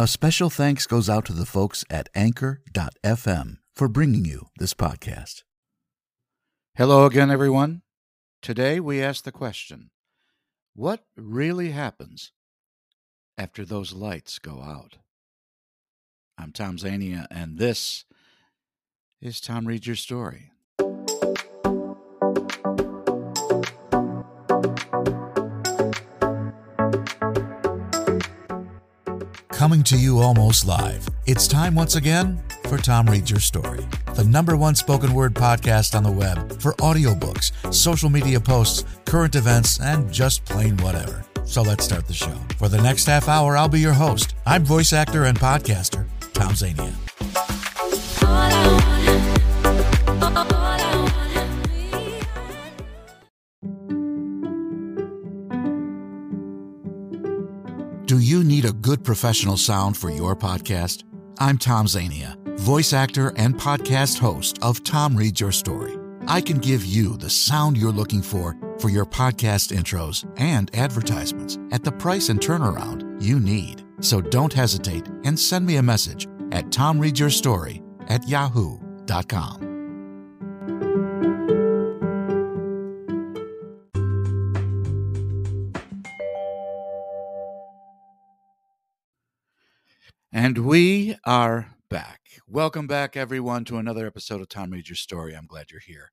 A special thanks goes out to the folks at Anchor.fm for bringing you this podcast. Hello again, everyone. Today we ask the question What really happens after those lights go out? I'm Tom Zania, and this is Tom Reads Your Story. Coming to you almost live. It's time once again for Tom Reads Your Story, the number one spoken word podcast on the web for audiobooks, social media posts, current events, and just plain whatever. So let's start the show. For the next half hour, I'll be your host. I'm voice actor and podcaster, Tom Zania. Do you need a good professional sound for your podcast? I'm Tom Zania, voice actor and podcast host of Tom Reads Your Story. I can give you the sound you're looking for for your podcast intros and advertisements at the price and turnaround you need. So don't hesitate and send me a message at tomreadsyourstory at yahoo.com. And we are back. Welcome back, everyone, to another episode of Tom Reads Your Story. I'm glad you're here.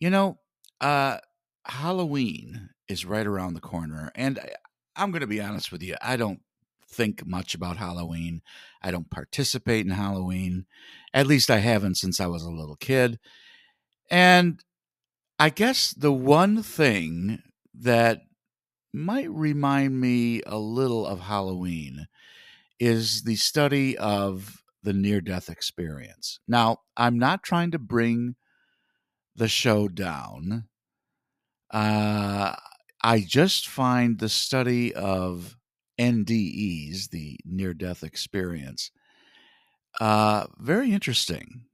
You know, uh, Halloween is right around the corner, and I, I'm going to be honest with you. I don't think much about Halloween. I don't participate in Halloween. At least I haven't since I was a little kid. And I guess the one thing that might remind me a little of Halloween is the study of the near death experience. Now, I'm not trying to bring the show down. Uh, I just find the study of NDEs, the near death experience, uh, very interesting.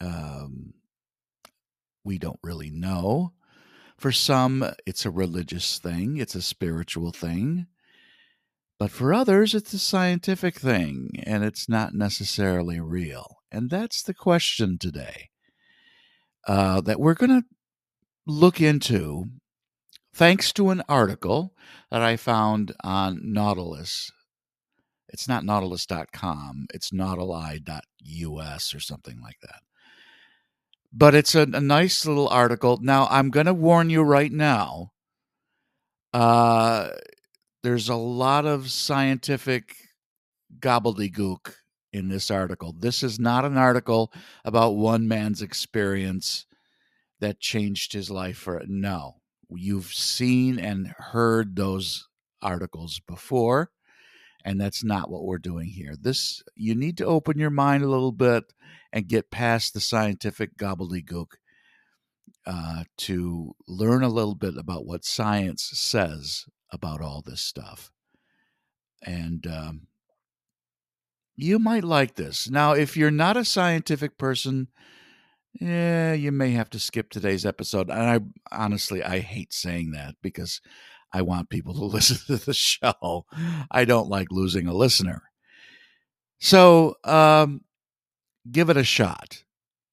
Um, we don't really know. For some, it's a religious thing, it's a spiritual thing. But for others, it's a scientific thing and it's not necessarily real. And that's the question today uh, that we're going to look into thanks to an article that I found on Nautilus. It's not nautilus.com, it's nautili.us or something like that. But it's a, a nice little article. Now, I'm going to warn you right now. Uh, there's a lot of scientific gobbledygook in this article. This is not an article about one man's experience that changed his life for no. You've seen and heard those articles before, and that's not what we're doing here. This you need to open your mind a little bit and get past the scientific gobbledygook uh, to learn a little bit about what science says about all this stuff. And um, you might like this. Now, if you're not a scientific person, yeah, you may have to skip today's episode. And I honestly, I hate saying that because I want people to listen to the show. I don't like losing a listener. So, um, give it a shot.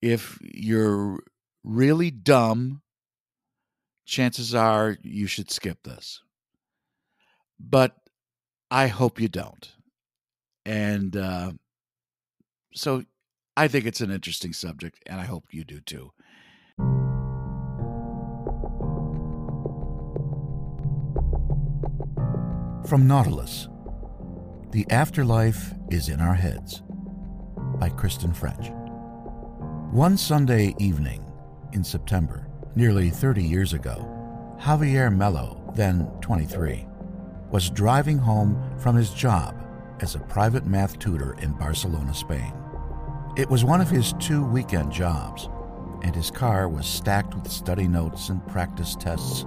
If you're really dumb, chances are you should skip this but I hope you don't. And uh, so I think it's an interesting subject, and I hope you do too. From Nautilus The Afterlife is in Our Heads by Kristen French. One Sunday evening in September, nearly 30 years ago, Javier Mello, then 23, was driving home from his job as a private math tutor in Barcelona, Spain. It was one of his two weekend jobs, and his car was stacked with study notes and practice tests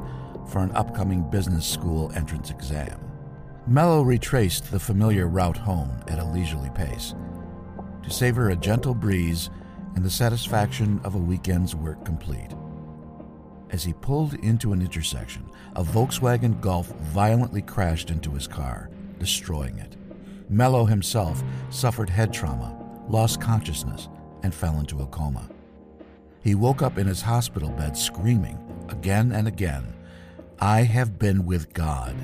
for an upcoming business school entrance exam. Mello retraced the familiar route home at a leisurely pace to savor a gentle breeze and the satisfaction of a weekend's work complete. As he pulled into an intersection, a Volkswagen Golf violently crashed into his car, destroying it. Mello himself suffered head trauma, lost consciousness, and fell into a coma. He woke up in his hospital bed screaming again and again, I have been with God.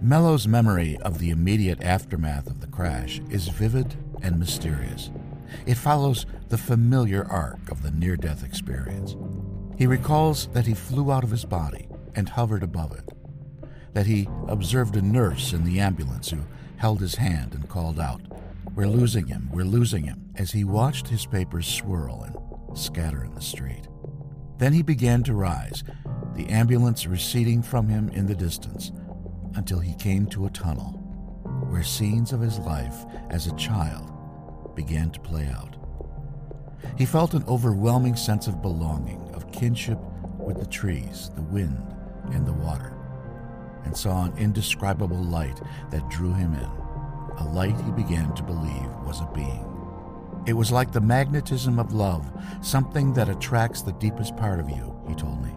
Mello's memory of the immediate aftermath of the crash is vivid and mysterious. It follows the familiar arc of the near death experience. He recalls that he flew out of his body and hovered above it, that he observed a nurse in the ambulance who held his hand and called out, We're losing him, we're losing him, as he watched his papers swirl and scatter in the street. Then he began to rise, the ambulance receding from him in the distance, until he came to a tunnel where scenes of his life as a child began to play out. He felt an overwhelming sense of belonging, kinship with the trees, the wind, and the water, and saw an indescribable light that drew him in, a light he began to believe was a being. It was like the magnetism of love, something that attracts the deepest part of you, he told me.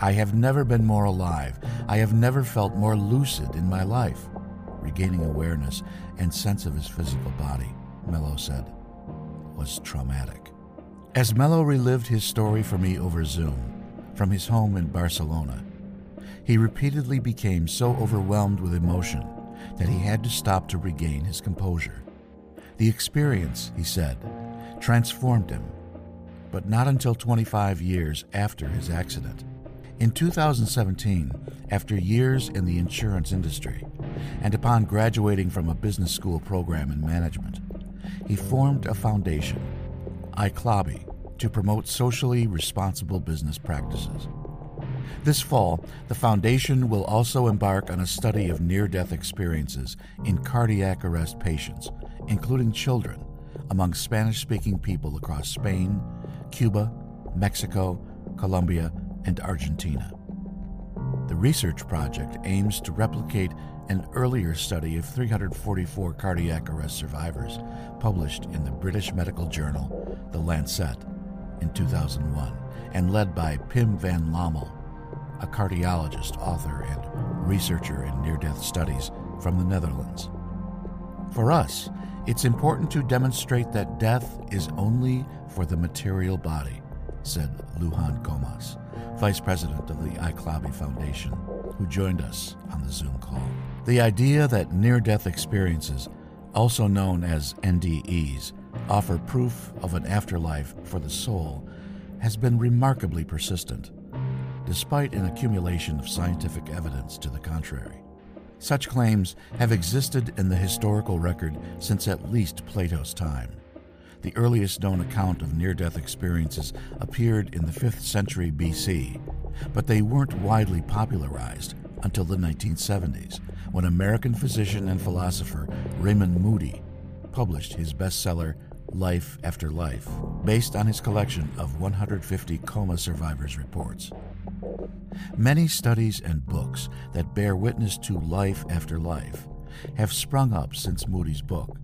I have never been more alive. I have never felt more lucid in my life. Regaining awareness and sense of his physical body, Mello said, was traumatic. As Mello relived his story for me over Zoom, from his home in Barcelona, he repeatedly became so overwhelmed with emotion that he had to stop to regain his composure. The experience, he said, transformed him, but not until 25 years after his accident. In 2017, after years in the insurance industry, and upon graduating from a business school program in management, he formed a foundation, iClabi, to promote socially responsible business practices. This fall, the foundation will also embark on a study of near death experiences in cardiac arrest patients, including children, among Spanish speaking people across Spain, Cuba, Mexico, Colombia, and Argentina. The research project aims to replicate an earlier study of 344 cardiac arrest survivors published in the British medical journal The Lancet in 2001 and led by Pim van Lommel, a cardiologist, author, and researcher in near death studies from the Netherlands. For us, it's important to demonstrate that death is only for the material body, said Lujan Comas, vice president of the iClabi Foundation, who joined us on the Zoom call. The idea that near death experiences, also known as NDEs, offer proof of an afterlife for the soul has been remarkably persistent, despite an accumulation of scientific evidence to the contrary. Such claims have existed in the historical record since at least Plato's time. The earliest known account of near death experiences appeared in the 5th century BC, but they weren't widely popularized until the 1970s, when American physician and philosopher Raymond Moody published his bestseller Life After Life, based on his collection of 150 coma survivors' reports. Many studies and books that bear witness to life after life have sprung up since Moody's book,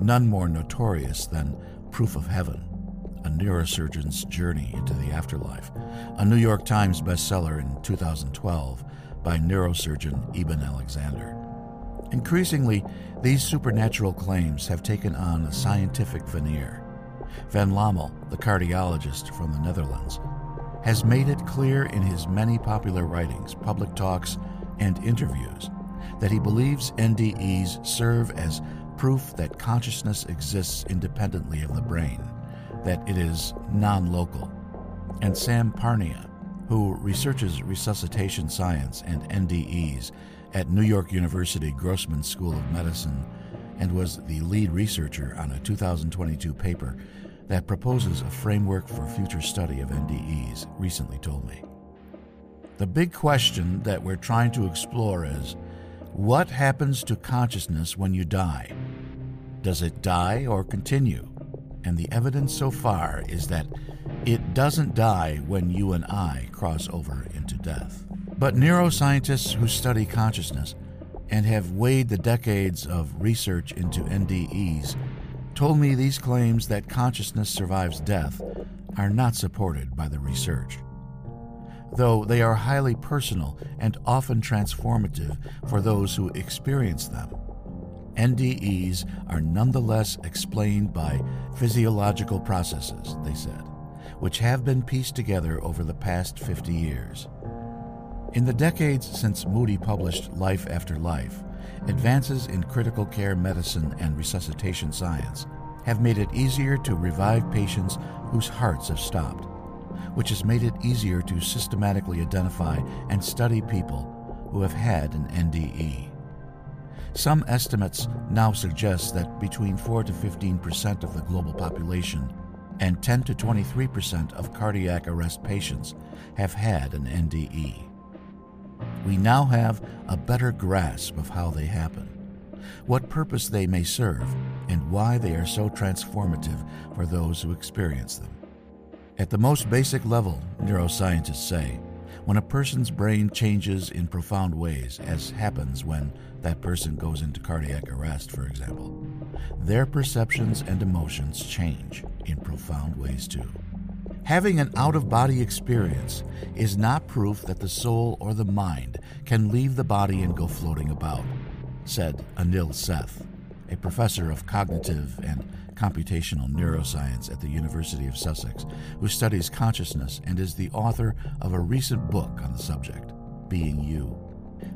none more notorious than Proof of Heaven, a neurosurgeon's journey into the afterlife, a New York Times bestseller in 2012 by neurosurgeon Eben Alexander. Increasingly, these supernatural claims have taken on a scientific veneer. Van Lommel, the cardiologist from the Netherlands, has made it clear in his many popular writings, public talks, and interviews that he believes NDEs serve as proof that consciousness exists independently of the brain, that it is non local. And Sam Parnia, who researches resuscitation science and NDEs at New York University Grossman School of Medicine and was the lead researcher on a 2022 paper that proposes a framework for future study of NDEs, recently told me. The big question that we're trying to explore is what happens to consciousness when you die? Does it die or continue? And the evidence so far is that it doesn't die when you and I cross over into death. But neuroscientists who study consciousness and have weighed the decades of research into NDEs told me these claims that consciousness survives death are not supported by the research though they are highly personal and often transformative for those who experience them. NDEs are nonetheless explained by physiological processes, they said, which have been pieced together over the past 50 years. In the decades since Moody published Life After Life, advances in critical care medicine and resuscitation science have made it easier to revive patients whose hearts have stopped, which has made it easier to systematically identify and study people who have had an NDE. Some estimates now suggest that between 4 to 15 percent of the global population and 10 to 23 percent of cardiac arrest patients have had an NDE we now have a better grasp of how they happen, what purpose they may serve, and why they are so transformative for those who experience them. At the most basic level, neuroscientists say, when a person's brain changes in profound ways, as happens when that person goes into cardiac arrest, for example, their perceptions and emotions change in profound ways too. Having an out of body experience is not proof that the soul or the mind can leave the body and go floating about, said Anil Seth, a professor of cognitive and computational neuroscience at the University of Sussex, who studies consciousness and is the author of a recent book on the subject, Being You.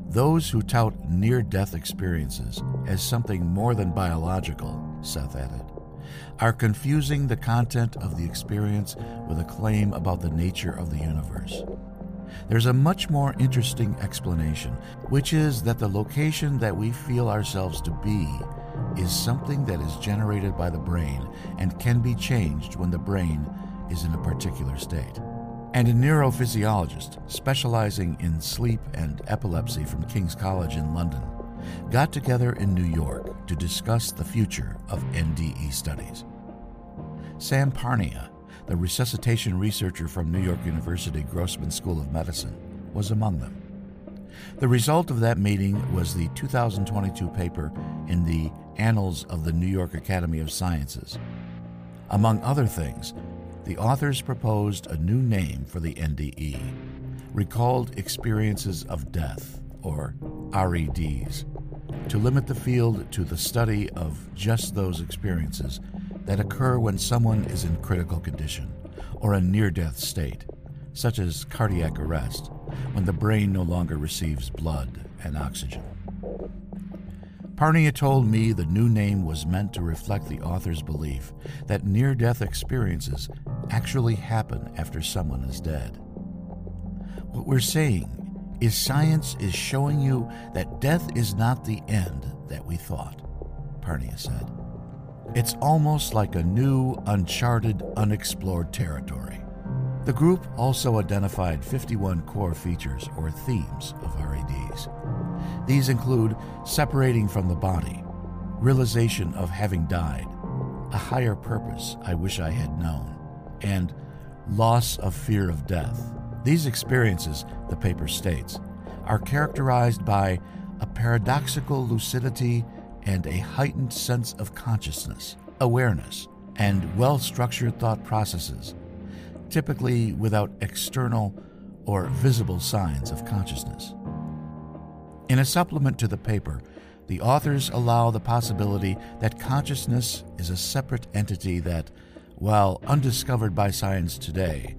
Those who tout near death experiences as something more than biological, Seth added, are confusing the content of the experience with a claim about the nature of the universe. There's a much more interesting explanation, which is that the location that we feel ourselves to be is something that is generated by the brain and can be changed when the brain is in a particular state. And a neurophysiologist specializing in sleep and epilepsy from King's College in London got together in New York to discuss the future of NDE studies. Sam Parnia, the resuscitation researcher from New York University Grossman School of Medicine, was among them. The result of that meeting was the 2022 paper in the Annals of the New York Academy of Sciences. Among other things, the authors proposed a new name for the NDE, Recalled Experiences of Death, or REDs, to limit the field to the study of just those experiences that occur when someone is in critical condition or a near death state, such as cardiac arrest, when the brain no longer receives blood and oxygen. Parnia told me the new name was meant to reflect the author's belief that near death experiences actually happen after someone is dead. What we're saying is science is showing you that death is not the end that we thought, Parnia said. It's almost like a new, uncharted, unexplored territory. The group also identified 51 core features or themes of REDs. These include separating from the body, realization of having died, a higher purpose I wish I had known, and loss of fear of death. These experiences, the paper states, are characterized by a paradoxical lucidity and a heightened sense of consciousness, awareness, and well structured thought processes, typically without external or visible signs of consciousness. In a supplement to the paper, the authors allow the possibility that consciousness is a separate entity that, while undiscovered by science today,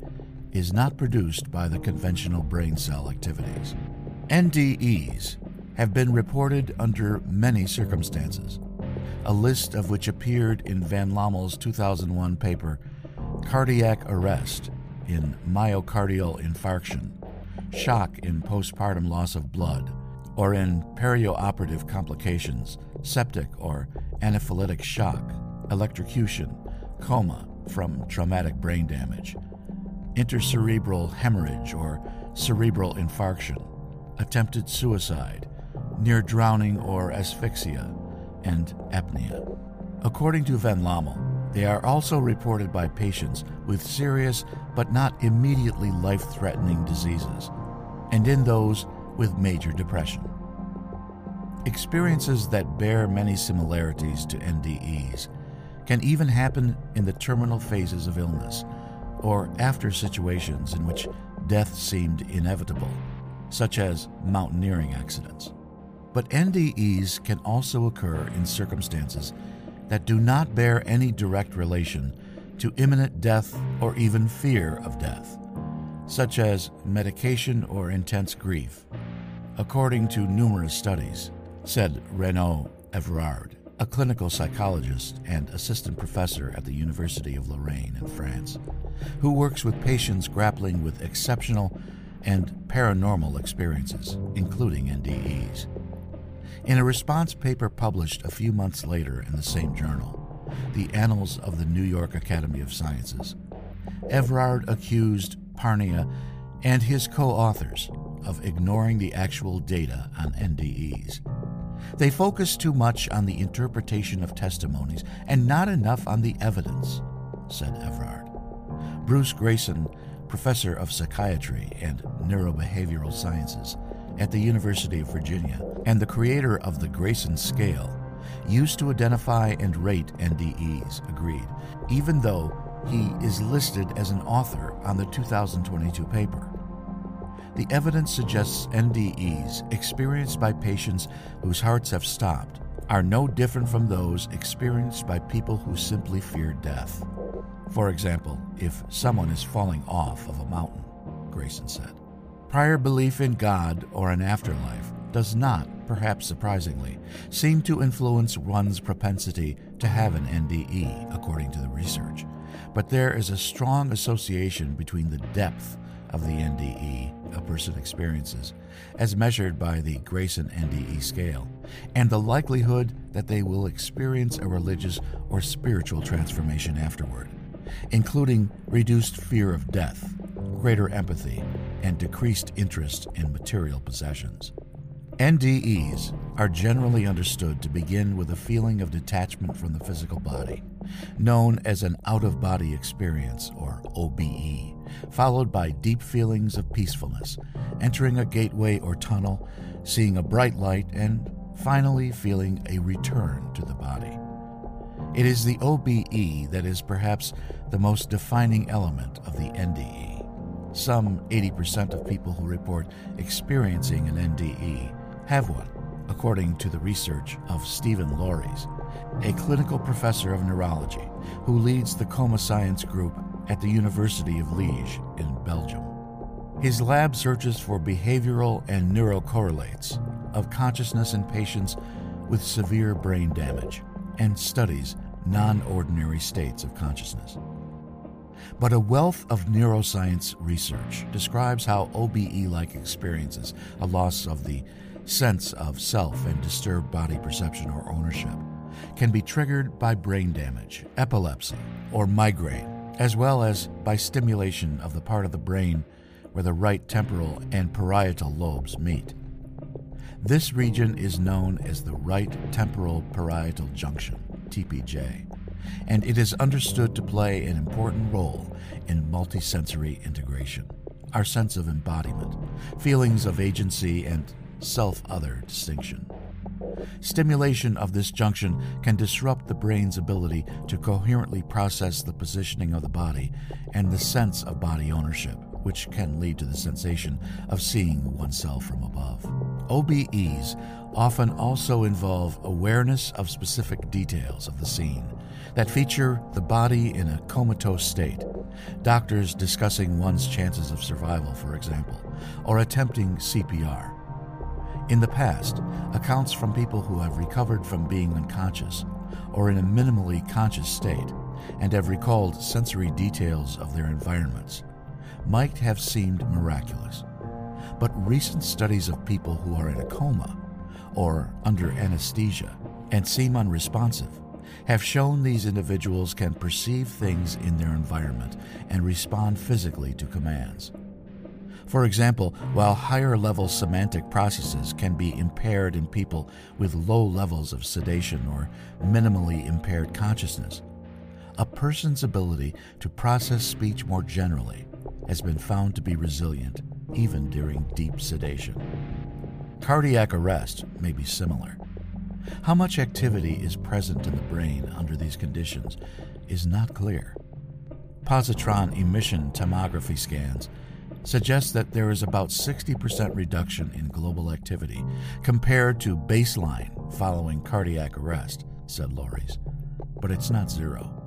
is not produced by the conventional brain cell activities. NDEs have been reported under many circumstances, a list of which appeared in Van Lommel's 2001 paper, Cardiac Arrest in Myocardial Infarction, Shock in Postpartum Loss of Blood, or in Perioperative Complications, Septic or Anaphylactic Shock, Electrocution, Coma from Traumatic Brain Damage, intracerebral hemorrhage or cerebral infarction, attempted suicide, near drowning or asphyxia, and apnea. According to Van Lommel, they are also reported by patients with serious but not immediately life threatening diseases, and in those with major depression. Experiences that bear many similarities to NDEs can even happen in the terminal phases of illness or after situations in which death seemed inevitable, such as mountaineering accidents. But NDEs can also occur in circumstances that do not bear any direct relation to imminent death or even fear of death, such as medication or intense grief, according to numerous studies, said Renaud Evrard, a clinical psychologist and assistant professor at the University of Lorraine in France, who works with patients grappling with exceptional and paranormal experiences, including NDEs. In a response paper published a few months later in the same journal, the Annals of the New York Academy of Sciences, Evrard accused Parnia and his co authors of ignoring the actual data on NDEs. They focus too much on the interpretation of testimonies and not enough on the evidence, said Evrard. Bruce Greyson, professor of psychiatry and neurobehavioral sciences at the University of Virginia and the creator of the Greyson scale, used to identify and rate NDEs, agreed, even though he is listed as an author on the 2022 paper. The evidence suggests NDEs experienced by patients whose hearts have stopped are no different from those experienced by people who simply fear death. For example, if someone is falling off of a mountain, Greyson said. Prior belief in God or an afterlife does not, perhaps surprisingly, seem to influence one's propensity to have an NDE, according to the research. But there is a strong association between the depth of the NDE a person experiences, as measured by the Greyson NDE scale, and the likelihood that they will experience a religious or spiritual transformation afterward, including reduced fear of death, greater empathy, and decreased interest in material possessions. NDEs are generally understood to begin with a feeling of detachment from the physical body, known as an out of body experience or OBE, followed by deep feelings of peacefulness, entering a gateway or tunnel, seeing a bright light, and finally feeling a return to the body. It is the OBE that is perhaps the most defining element of the NDE. Some 80% of people who report experiencing an NDE have one, according to the research of Steven Laureys, a clinical professor of neurology who leads the coma science group at the University of Liège in Belgium. His lab searches for behavioral and neurocorrelates of consciousness in patients with severe brain damage and studies non ordinary states of consciousness. But a wealth of neuroscience research describes how OBE like experiences, a loss of the sense of self and disturbed body perception or ownership, can be triggered by brain damage, epilepsy, or migraine, as well as by stimulation of the part of the brain where the right temporal and parietal lobes meet. This region is known as the right temporal parietal junction, TPJ, and it is understood to play an important role in multisensory integration, our sense of embodiment, feelings of agency, and self other distinction. Stimulation of this junction can disrupt the brain's ability to coherently process the positioning of the body and the sense of body ownership, which can lead to the sensation of seeing oneself from above. OBEs often also involve awareness of specific details of the scene that feature the body in a comatose state, doctors discussing one's chances of survival, for example, or attempting CPR. In the past, accounts from people who have recovered from being unconscious or in a minimally conscious state and have recalled sensory details of their environments might have seemed miraculous. But recent studies of people who are in a coma or under anesthesia and seem unresponsive have shown these individuals can perceive things in their environment and respond physically to commands. For example, while higher level semantic processes can be impaired in people with low levels of sedation or minimally impaired consciousness, a person's ability to process speech more generally has been found to be resilient even during deep sedation. Cardiac arrest may be similar. How much activity is present in the brain under these conditions is not clear. Positron emission tomography scans suggests that there is about 60% reduction in global activity compared to baseline following cardiac arrest, said Laureys. But it's not zero.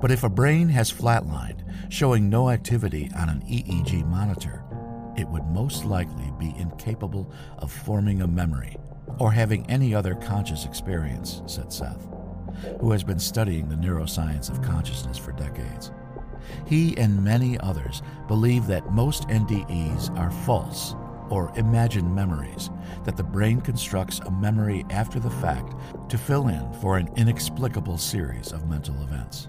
But if a brain has flatlined, showing no activity on an EEG monitor, it would most likely be incapable of forming a memory or having any other conscious experience, said Seth, who has been studying the neuroscience of consciousness for decades. He and many others believe that most NDEs are false or imagined memories, that the brain constructs a memory after the fact to fill in for an inexplicable series of mental events.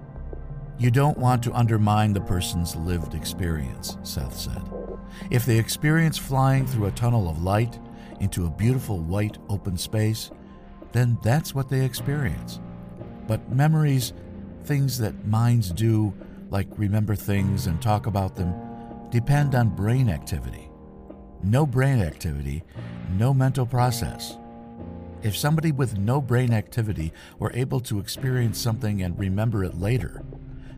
You don't want to undermine the person's lived experience, Seth said. If they experience flying through a tunnel of light into a beautiful white open space, then that's what they experience. But memories, things that minds do, like remember things and talk about them, depend on brain activity. No brain activity, no mental process. If somebody with no brain activity were able to experience something and remember it later,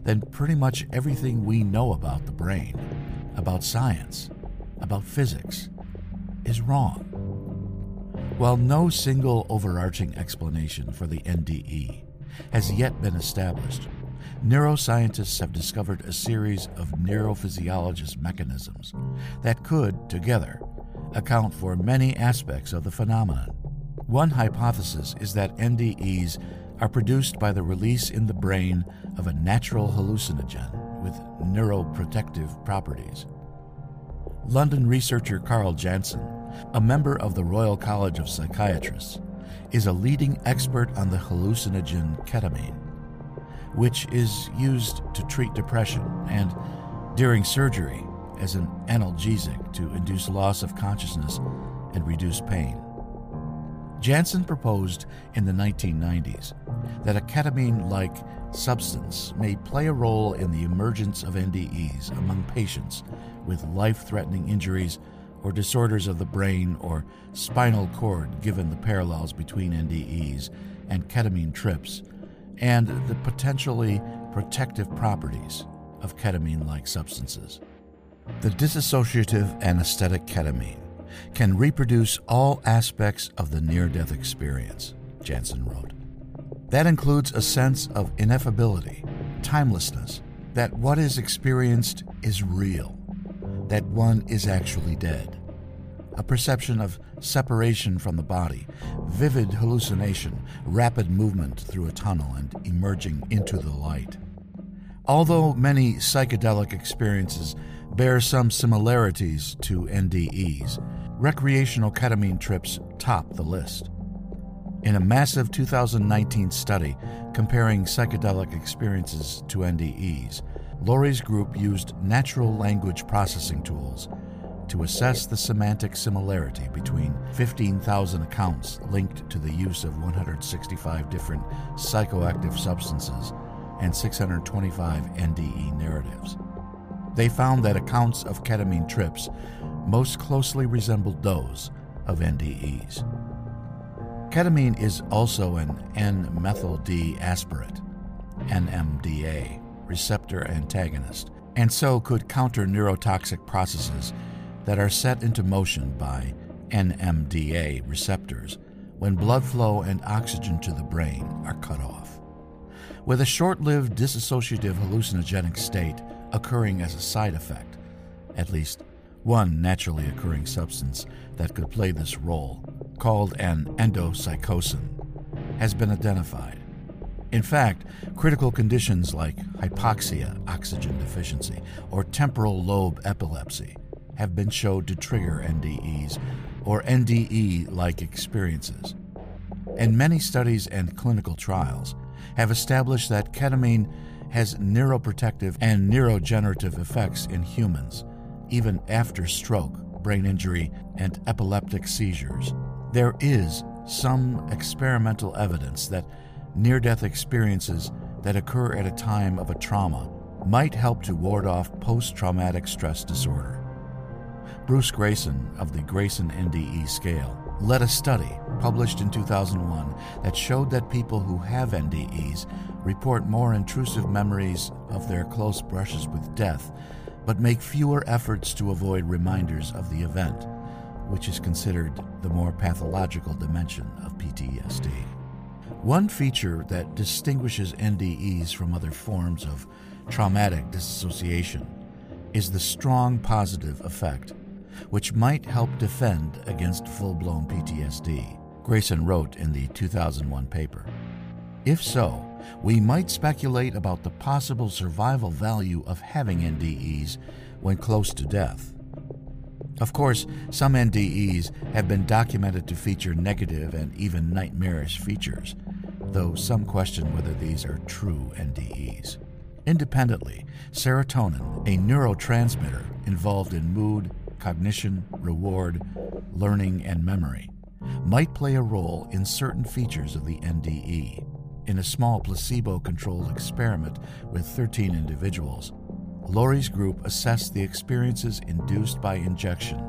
then pretty much everything we know about the brain, about science, about physics, is wrong. While no single overarching explanation for the NDE has yet been established, neuroscientists have discovered a series of neurophysiologist mechanisms that could, together, account for many aspects of the phenomenon. One hypothesis is that NDEs are produced by the release in the brain of a natural hallucinogen with neuroprotective properties. London researcher Karl Jansen, a member of the Royal College of Psychiatrists, is a leading expert on the hallucinogen ketamine, which is used to treat depression and, during surgery, as an analgesic to induce loss of consciousness and reduce pain. Jansen proposed in the 1990s that a ketamine like substance may play a role in the emergence of NDEs among patients with life threatening injuries or disorders of the brain or spinal cord, given the parallels between NDEs and ketamine trips, and the potentially protective properties of ketamine like substances. The dissociative anesthetic ketamine can reproduce all aspects of the near death experience, Jansen wrote. That includes a sense of ineffability, timelessness, that what is experienced is real, that one is actually dead, a perception of separation from the body, vivid hallucination, rapid movement through a tunnel, and emerging into the light. Although many psychedelic experiences bear some similarities to NDEs, recreational ketamine trips top the list. In a massive 2019 study comparing psychedelic experiences to NDEs, Laureys' group used natural language processing tools to assess the semantic similarity between 15,000 accounts linked to the use of 165 different psychoactive substances and 625 NDE narratives. They found that accounts of ketamine trips most closely resembled those of NDEs. Ketamine is also an N-methyl D aspartate, NMDA, receptor antagonist, and so could counter neurotoxic processes that are set into motion by NMDA receptors when blood flow and oxygen to the brain are cut off. With a short lived dissociative hallucinogenic state occurring as a side effect, at least one naturally occurring substance that could play this role, called an endopsychosin, has been identified. In fact, critical conditions like hypoxia, oxygen deficiency, or temporal lobe epilepsy have been shown to trigger NDEs or NDE like experiences. And many studies and clinical trials have established that ketamine has neuroprotective and neurogenerative effects in humans, even after stroke, brain injury, and epileptic seizures. There is some experimental evidence that near death experiences that occur at a time of a trauma might help to ward off post traumatic stress disorder. Bruce Greyson of the Greyson NDE scale led a study published in 2001 that showed that people who have NDEs report more intrusive memories of their close brushes with death but make fewer efforts to avoid reminders of the event, which is considered the more pathological dimension of PTSD. One feature that distinguishes NDEs from other forms of traumatic dissociation is the strong positive effect, which might help defend against full blown PTSD, Greyson wrote in the 2001 paper. If so, we might speculate about the possible survival value of having NDEs when close to death. Of course, some NDEs have been documented to feature negative and even nightmarish features, though some question whether these are true NDEs. Independently, serotonin, a neurotransmitter involved in mood, cognition, reward, learning, and memory, might play a role in certain features of the NDE. In a small placebo controlled experiment with 13 individuals, Laureys' group assessed the experiences induced by injection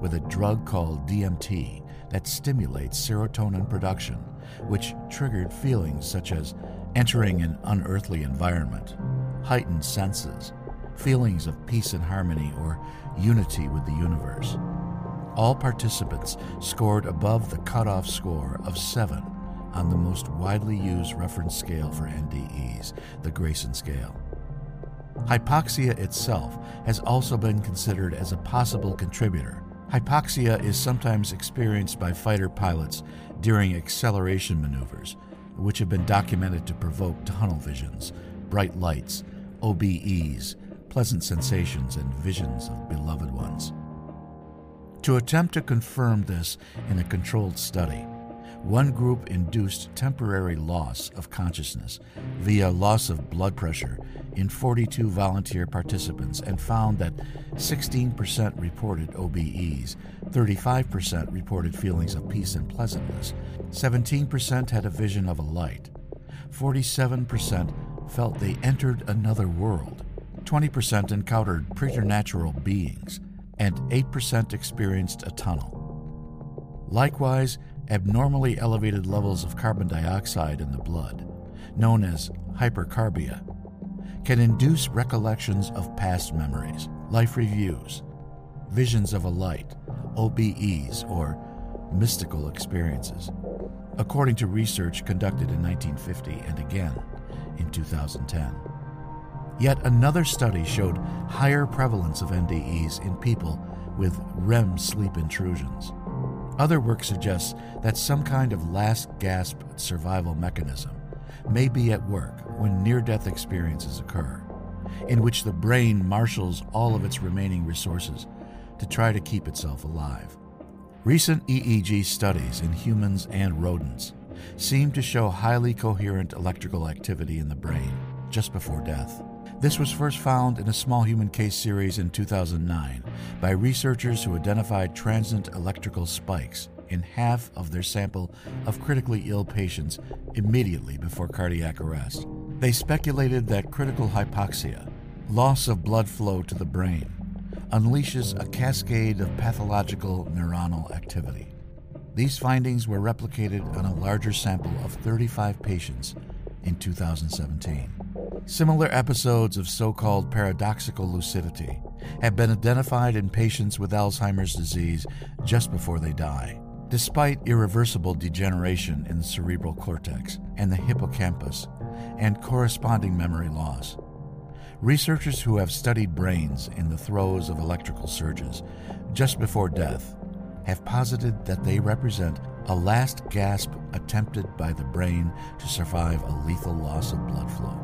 with a drug called DMT that stimulates serotonin production, which triggered feelings such as entering an unearthly environment, heightened senses, feelings of peace and harmony or unity with the universe. All participants scored above the cutoff score of 7 on the most widely used reference scale for NDEs, the Greyson scale. Hypoxia itself has also been considered as a possible contributor. Hypoxia is sometimes experienced by fighter pilots during acceleration maneuvers, which have been documented to provoke tunnel visions, bright lights, OBEs, pleasant sensations, and visions of beloved ones. To attempt to confirm this in a controlled study, one group induced temporary loss of consciousness via loss of blood pressure in 42 volunteer participants and found that 16% reported OBEs, 35% reported feelings of peace and pleasantness, 17% had a vision of a light, 47% felt they entered another world, 20% encountered preternatural beings, and 8% experienced a tunnel. Likewise, abnormally elevated levels of carbon dioxide in the blood, known as hypercarbia, can induce recollections of past memories, life reviews, visions of a light, OBEs, or mystical experiences, according to research conducted in 1950 and again in 2010. Yet another study showed higher prevalence of NDEs in people with REM sleep intrusions. Other work suggests that some kind of last gasp survival mechanism may be at work when near death experiences occur, in which the brain marshals all of its remaining resources to try to keep itself alive. Recent EEG studies in humans and rodents seem to show highly coherent electrical activity in the brain just before death. This was first found in a small human case series in 2009 by researchers who identified transient electrical spikes in half of their sample of critically ill patients immediately before cardiac arrest. They speculated that critical hypoxia, loss of blood flow to the brain, unleashes a cascade of pathological neuronal activity. These findings were replicated on a larger sample of 35 patients in 2017. Similar episodes of so called paradoxical lucidity have been identified in patients with Alzheimer's disease just before they die. Despite irreversible degeneration in the cerebral cortex and the hippocampus and corresponding memory loss, researchers who have studied brains in the throes of electrical surges just before death have posited that they represent a last gasp attempted by the brain to survive a lethal loss of blood flow,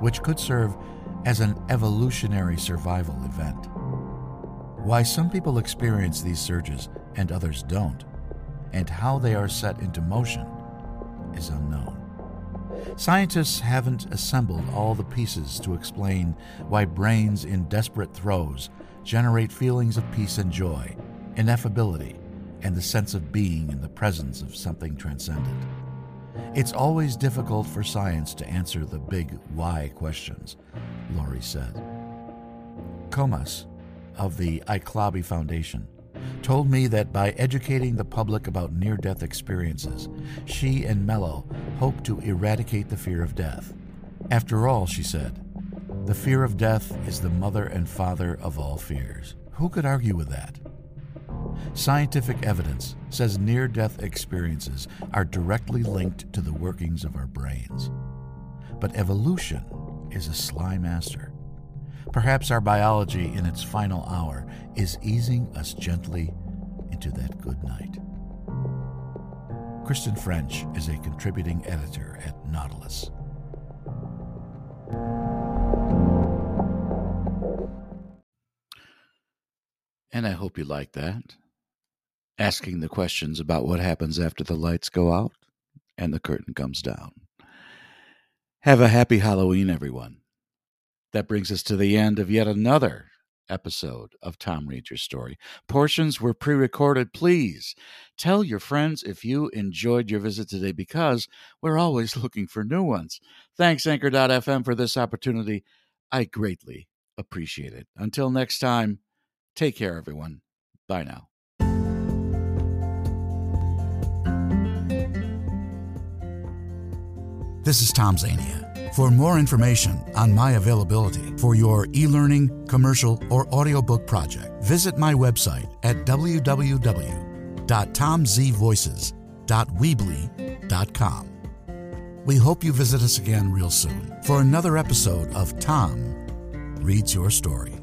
which could serve as an evolutionary survival event. Why some people experience these surges and others don't, and how they are set into motion, is unknown. Scientists haven't assembled all the pieces to explain why brains in desperate throes generate feelings of peace and joy, ineffability, and the sense of being in the presence of something transcendent. It's always difficult for science to answer the big why questions, Laureys said. Comas of the iClabi Foundation told me that by educating the public about near death experiences, she and Mello hope to eradicate the fear of death. After all, she said, The fear of death is the mother and father of all fears. Who could argue with that? Scientific evidence says near death experiences are directly linked to the workings of our brains. But evolution is a sly master. Perhaps our biology in its final hour is easing us gently into that good night. Kristen French is a contributing editor at Nautilus. And I hope you like that. Asking the questions about what happens after the lights go out and the curtain comes down. Have a happy Halloween, everyone. That brings us to the end of yet another episode of Tom Reads Your Story. Portions were pre recorded. Please tell your friends if you enjoyed your visit today because we're always looking for new ones. Thanks, Anchor.fm, for this opportunity. I greatly appreciate it. Until next time, take care, everyone. Bye now. This is Tom Zania. For more information on my availability for your e learning, commercial, or audiobook project, visit my website at www.tomzvoices.weebly.com. We hope you visit us again real soon for another episode of Tom Reads Your Story.